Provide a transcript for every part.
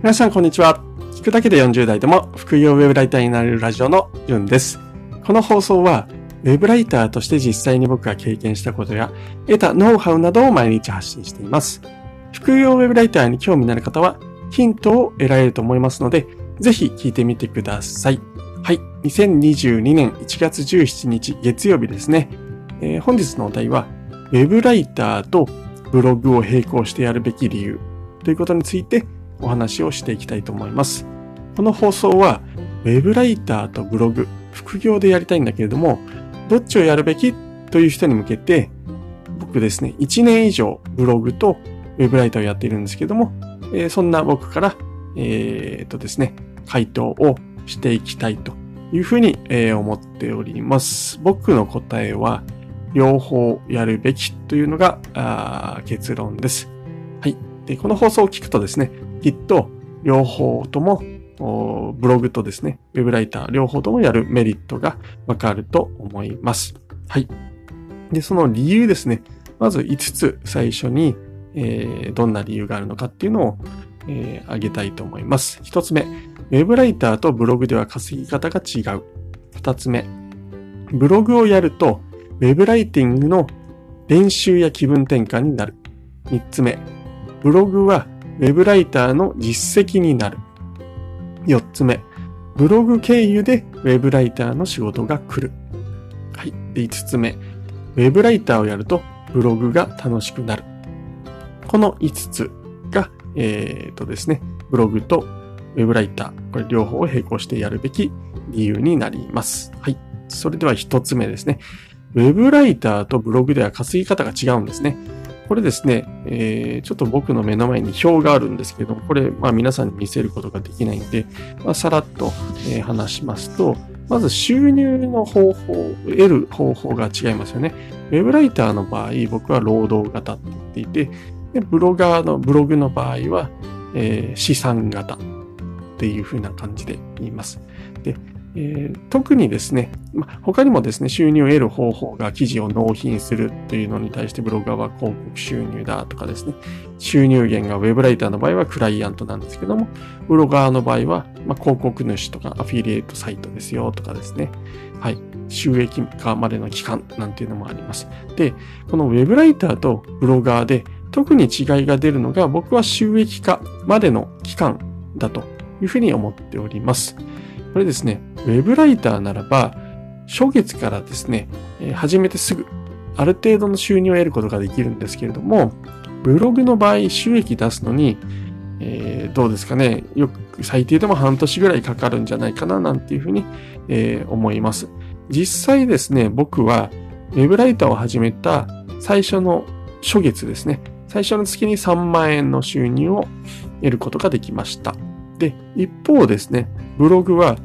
皆さんこんにちは。聞くだけで40代でも副業ウェブライターになれるラジオのジュンです。この放送はウェブライターとして実際に僕が経験したことや得たノウハウなどを毎日発信しています。副業ウェブライターに興味のある方はヒントを得られると思いますので、ぜひ聞いてみてください。はい。2022年1月17日月曜日ですね。えー、本日のお題は、ウェブライターとブログを並行してやるべき理由ということについてお話をしていきたいと思います。この放送は、ウェブライターとブログ、副業でやりたいんだけれども、どっちをやるべきという人に向けて、僕ですね、1年以上ブログとウェブライターをやっているんですけども、えー、そんな僕から、えー、っとですね、回答をしていきたいというふうに、えー、思っております。僕の答えは、両方やるべきというのが結論です。はい。で、この放送を聞くとですね、きっと両方ともブログとですね、ウェブライター両方ともやるメリットがわかると思います。はい。で、その理由ですね。まず5つ最初に、えー、どんな理由があるのかっていうのを、えー、げたいと思います。1つ目、ウェブライターとブログでは稼ぎ方が違う。2つ目、ブログをやると、ウェブライティングの練習や気分転換になる。3つ目、ブログはウェブライターの実績になる。4つ目、ブログ経由でウェブライターの仕事が来る。はい。で、5つ目、ウェブライターをやるとブログが楽しくなる。この5つが、えっ、ー、とですね、ブログとウェブライター、これ両方を並行してやるべき理由になります。はい。それでは1つ目ですね。ウェブライターとブログでは稼ぎ方が違うんですね。これですね、えー、ちょっと僕の目の前に表があるんですけども、これ、まあ皆さんに見せることができないんで、まあ、さらっと、えー、話しますと、まず収入の方法、得る方法が違いますよね。ウェブライターの場合、僕は労働型って言っていて、でブロガーの、ブログの場合は、えー、資産型っていう風な感じで言います。えー、特にですね、ま他にもですね、収入を得る方法が記事を納品するというのに対してブロガーは広告収入だとかですね、収入源がウェブライターの場合はクライアントなんですけども、ブロガーの場合は、ま広告主とかアフィリエイトサイトですよとかですね、はい、収益化までの期間なんていうのもあります。で、このウェブライターとブロガーで特に違いが出るのが僕は収益化までの期間だというふうに思っております。これですね、ウェブライターならば、初月からですね、始めてすぐ、ある程度の収入を得ることができるんですけれども、ブログの場合、収益出すのに、えー、どうですかね、よく最低でも半年ぐらいかかるんじゃないかな、なんていうふうに、えー、思います。実際ですね、僕は、ウェブライターを始めた最初の初月ですね、最初の月に3万円の収入を得ることができました。で、一方ですね、ブログは、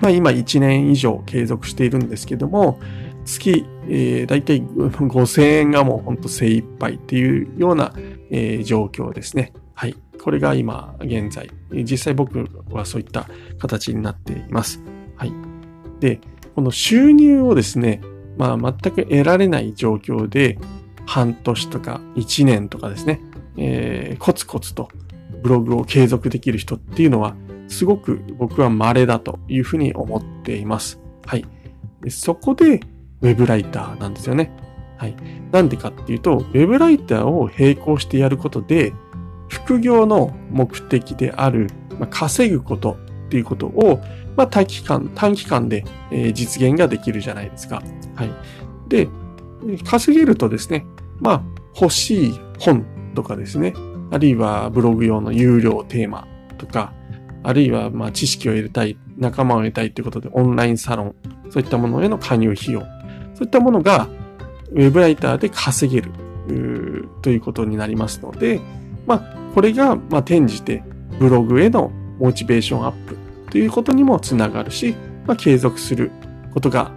まあ今1年以上継続しているんですけども、月、えー、だいたい5000円がもうほんと精一杯っていうような、えー、状況ですね。はい。これが今現在。実際僕はそういった形になっています。はい。で、この収入をですね、まあ全く得られない状況で、半年とか1年とかですね、えー、コツコツとブログを継続できる人っていうのは、すごく僕は稀だというふうに思っています。はい。でそこで、ウェブライターなんですよね。はい。なんでかっていうと、ウェブライターを並行してやることで、副業の目的である、まあ、稼ぐことっていうことを、まあ、短期間、短期間で、えー、実現ができるじゃないですか。はい。で、稼げるとですね、まあ、欲しい本とかですね、あるいはブログ用の有料テーマとか、あるいはま知識を得たい、仲間を得たいということでオンラインサロン、そういったものへの加入費用、そういったものがウェブライターで稼げるということになりますので、まあ、これがま転じてブログへのモチベーションアップということにもつながるし、まあ、継続することが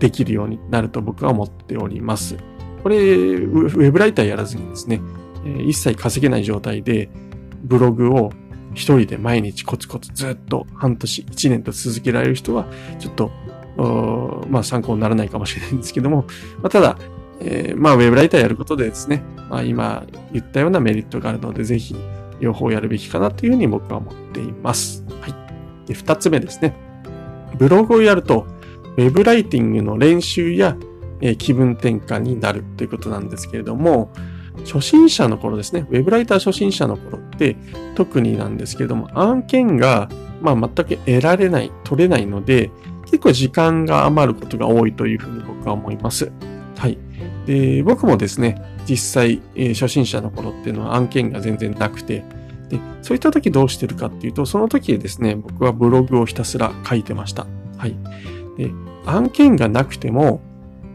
できるようになると僕は思っております。これ、ウェブライターやらずにですね、一切稼げない状態で、ブログを一人で毎日コツコツずっと半年、一年と続けられる人は、ちょっと、まあ参考にならないかもしれないんですけども、まあ、ただ、えー、まあウェブライターやることでですね、まあ今言ったようなメリットがあるので、ぜひ、両方やるべきかなというふうに僕は思っています。はい。で、二つ目ですね。ブログをやると、ウェブライティングの練習や、えー、気分転換になるということなんですけれども、初心者の頃ですね、ウェブライター初心者の頃って特になんですけれども、案件が、まあ、全く得られない、取れないので、結構時間が余ることが多いというふうに僕は思います。はい。で、僕もですね、実際、えー、初心者の頃っていうのは案件が全然なくて、で、そういった時どうしてるかっていうと、その時ですね、僕はブログをひたすら書いてました。はい。で、案件がなくても、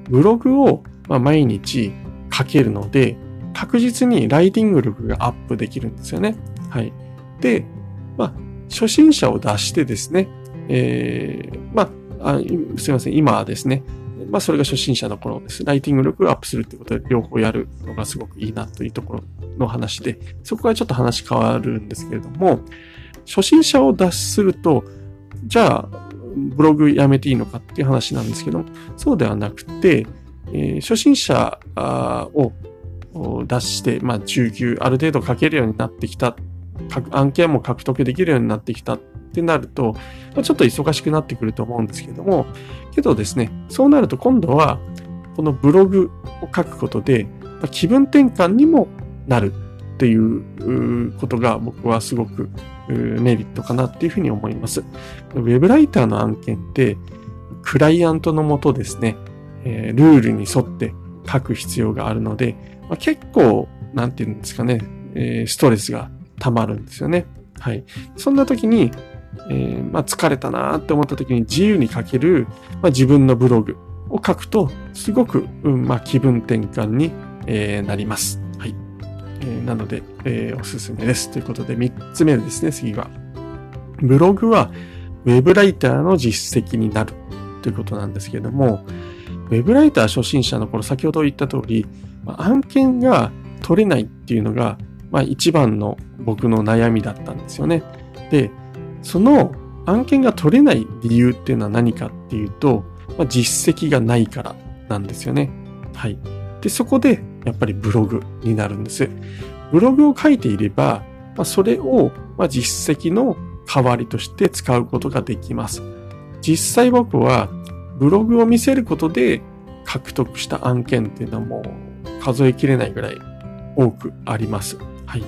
ブログを、ま毎日書けるので、確実にライティング力がアップできるんですよね。はい。で、まあ、初心者を出してですね、えー、まあ、すいません、今はですね、まあ、それが初心者の頃です。ライティング力をアップするってことで両方やるのがすごくいいなというところの話で、そこはちょっと話変わるんですけれども、初心者を脱すると、じゃあ、ブログやめていいのかっていう話なんですけどもそうではなくて、えー、初心者を出して、まあ、中級、ある程度書けるようになってきた、案件も獲得できるようになってきたってなると、まあ、ちょっと忙しくなってくると思うんですけども、けどですね、そうなると今度は、このブログを書くことで、まあ、気分転換にもなるっていうことが僕はすごくメリットかなっていうふうに思います。ウェブライターの案件って、クライアントのもとですね、えー、ルールに沿って書く必要があるので、まあ、結構、なんていうんですかね、えー、ストレスが溜まるんですよね。はい。そんな時に、えー、まあ、疲れたなって思った時に自由に書ける、まあ、自分のブログを書くと、すごく、うん、まあ、気分転換に、えー、なります。はい。えー、なので、えー、おすすめです。ということで、3つ目ですね、次は。ブログは、ウェブライターの実績になるということなんですけれども、ウェブライター初心者の頃、先ほど言った通り、案件が取れないっていうのが、まあ一番の僕の悩みだったんですよね。で、その案件が取れない理由っていうのは何かっていうと、まあ、実績がないからなんですよね。はい。で、そこでやっぱりブログになるんです。ブログを書いていれば、まあ、それを、ま、実績の代わりとして使うことができます。実際僕はブログを見せることで獲得した案件っていうのはもう数えきれないぐらい多くあります。はい。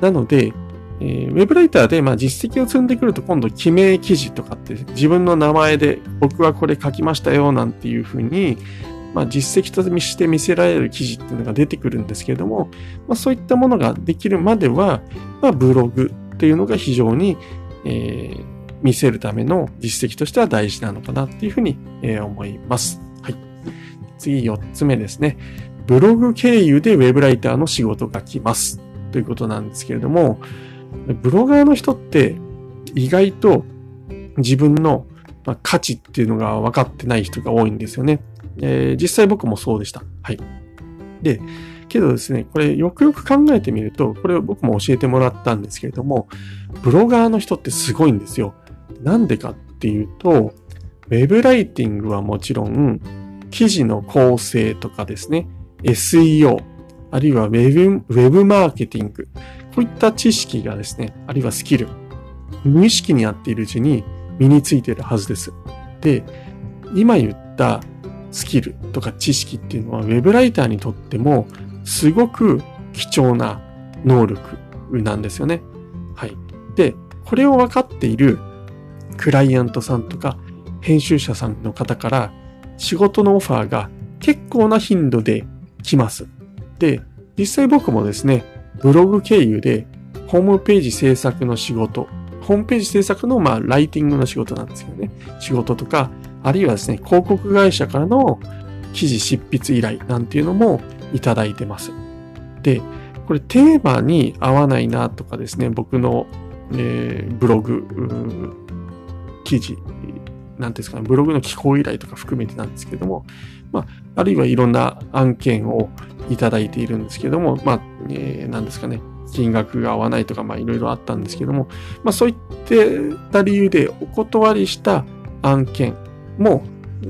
なので、えー、ウェブライターでまあ実績を積んでくると今度記名記事とかって自分の名前で僕はこれ書きましたよなんていうふうに、まあ、実績として見せられる記事っていうのが出てくるんですけれども、まあ、そういったものができるまでは、まあ、ブログっていうのが非常に、えー、見せるための実績としては大事なのかなっていうふうに、え、思います。はい。次4つ目ですね。ブログ経由でウェブライターの仕事が来ます。ということなんですけれども、ブロガーの人って意外と自分の価値っていうのが分かってない人が多いんですよね。えー、実際僕もそうでした。はい。で、けどですね、これよくよく考えてみると、これを僕も教えてもらったんですけれども、ブロガーの人ってすごいんですよ。なんでかっていうと、ウェブライティングはもちろん、記事の構成とかですね、SEO、あるいはウェブ、ウェブマーケティング、こういった知識がですね、あるいはスキル、無意識にやっているうちに身についているはずです。で、今言ったスキルとか知識っていうのは、ウェブライターにとっても、すごく貴重な能力なんですよね。はい。で、これを分かっているクライアントさんとか編集者さんの方から仕事のオファーが結構な頻度で来ます。で、実際僕もですね、ブログ経由でホームページ制作の仕事、ホームページ制作のまあライティングの仕事なんですけどね、仕事とか、あるいはですね、広告会社からの記事執筆依頼なんていうのもいただいてます。で、これテーマに合わないなとかですね、僕の、えー、ブログ、記事、なんですかね、ブログの寄稿依頼とか含めてなんですけども、まあ、あるいはいろんな案件をいただいているんですけども、まあ、えー、なんですかね、金額が合わないとか、まあいろいろあったんですけども、まあそういった理由でお断りした案件も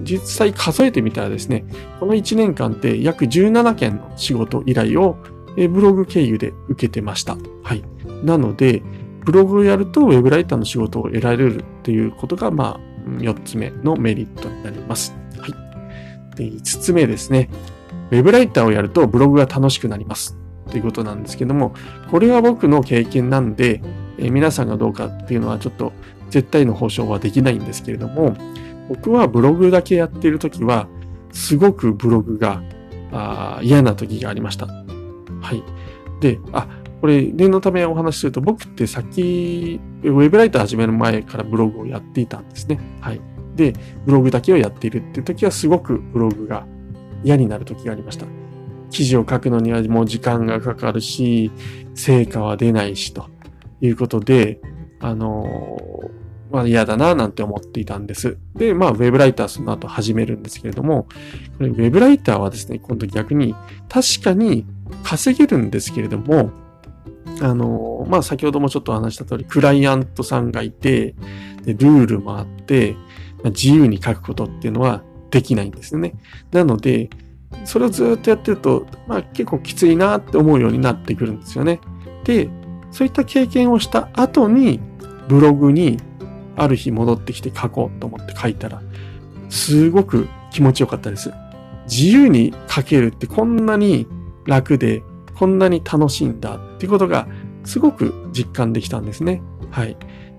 実際数えてみたらですね、この1年間って約17件の仕事依頼をブログ経由で受けてました。はい。なので、ブログをやるとウェブライターの仕事を得られるっていうことが、まあ、4つ目のメリットになります。はい。で、5つ目ですね。ウェブライターをやるとブログが楽しくなります。ということなんですけども、これは僕の経験なんで、え、皆さんがどうかっていうのはちょっと絶対の保証はできないんですけれども、僕はブログだけやっているときは、すごくブログがあ嫌な時がありました。はい。で、あ、これ念のためお話しすると、僕ってさっき、ウェブライター始める前からブログをやっていたんですね。はい。で、ブログだけをやっているっていう時はすごくブログが嫌になる時がありました。記事を書くのにはもう時間がかかるし、成果は出ないし、ということで、あのー、まあ嫌だななんて思っていたんです。で、まあウェブライターその後始めるんですけれども、これウェブライターはですね、今度逆に確かに稼げるんですけれども、あの、まあ先ほどもちょっと話した通り、クライアントさんがいて、でルールもあって、まあ、自由に書くことっていうのはできないんですよね。なので、それをずっとやってると、まあ結構きついなって思うようになってくるんですよね。で、そういった経験をした後に、ブログにある日戻ってきて書こうと思って書いたら、すごく気持ちよかったです。自由に書けるってこんなに楽で、こんなに楽しいんだっていうことがすごく実感できたんですね。はい。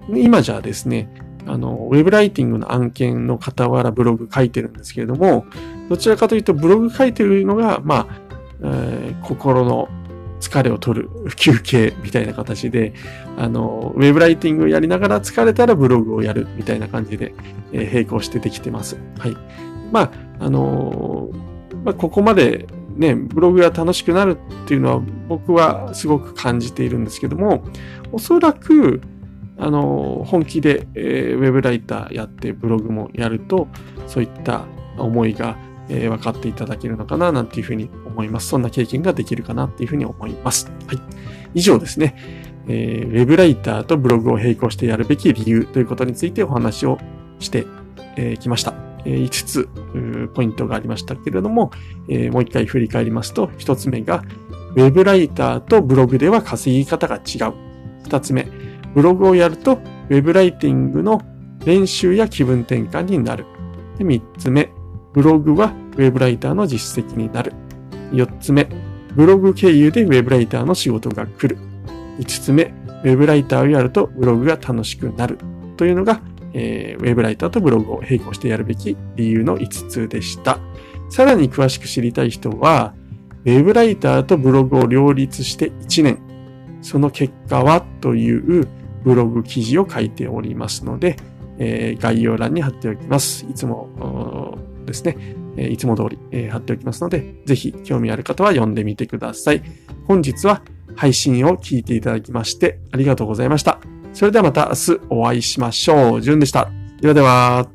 今じゃあですね、あの、ウェブライティングの案件の傍らブログ書いてるんですけれども、どちらかというとブログ書いてるのが、まあ、えー、心の疲れを取る休憩みたいな形で、あの、ウェブライティングをやりながら疲れたらブログをやるみたいな感じで、えー、並行してできてます。はい。まあ、あのー、まあ、ここまでね、ブログが楽しくなるっていうのは僕はすごく感じているんですけども、おそらく、あの、本気で、えー、ウェブライターやってブログもやると、そういった思いが、えー、分かっていただけるのかな、なんていうふうに思います。そんな経験ができるかなっていうふうに思います。はい。以上ですね。えー、ウェブライターとブログを並行してやるべき理由ということについてお話をして、えー、ました。5つポイントがありましたけれども、もう一回振り返りますと、1つ目が、ウェブライターとブログでは稼ぎ方が違う。2つ目、ブログをやると、ウェブライティングの練習や気分転換になる。で3つ目、ブログはウェブライターの実績になる。4つ目、ブログ経由でウェブライターの仕事が来る。5つ目、ウェブライターをやるとブログが楽しくなる。というのが、えー、ウェブライターとブログを並行してやるべき理由の5つでした。さらに詳しく知りたい人は、ウェブライターとブログを両立して1年、その結果はというブログ記事を書いておりますので、えー、概要欄に貼っておきます。いつもですね、え、いつも通り、え、貼っておきますので、ぜひ興味ある方は読んでみてください。本日は配信を聞いていただきましてありがとうございました。それではまた明日お会いしましょう。じゅんでした。ではでは。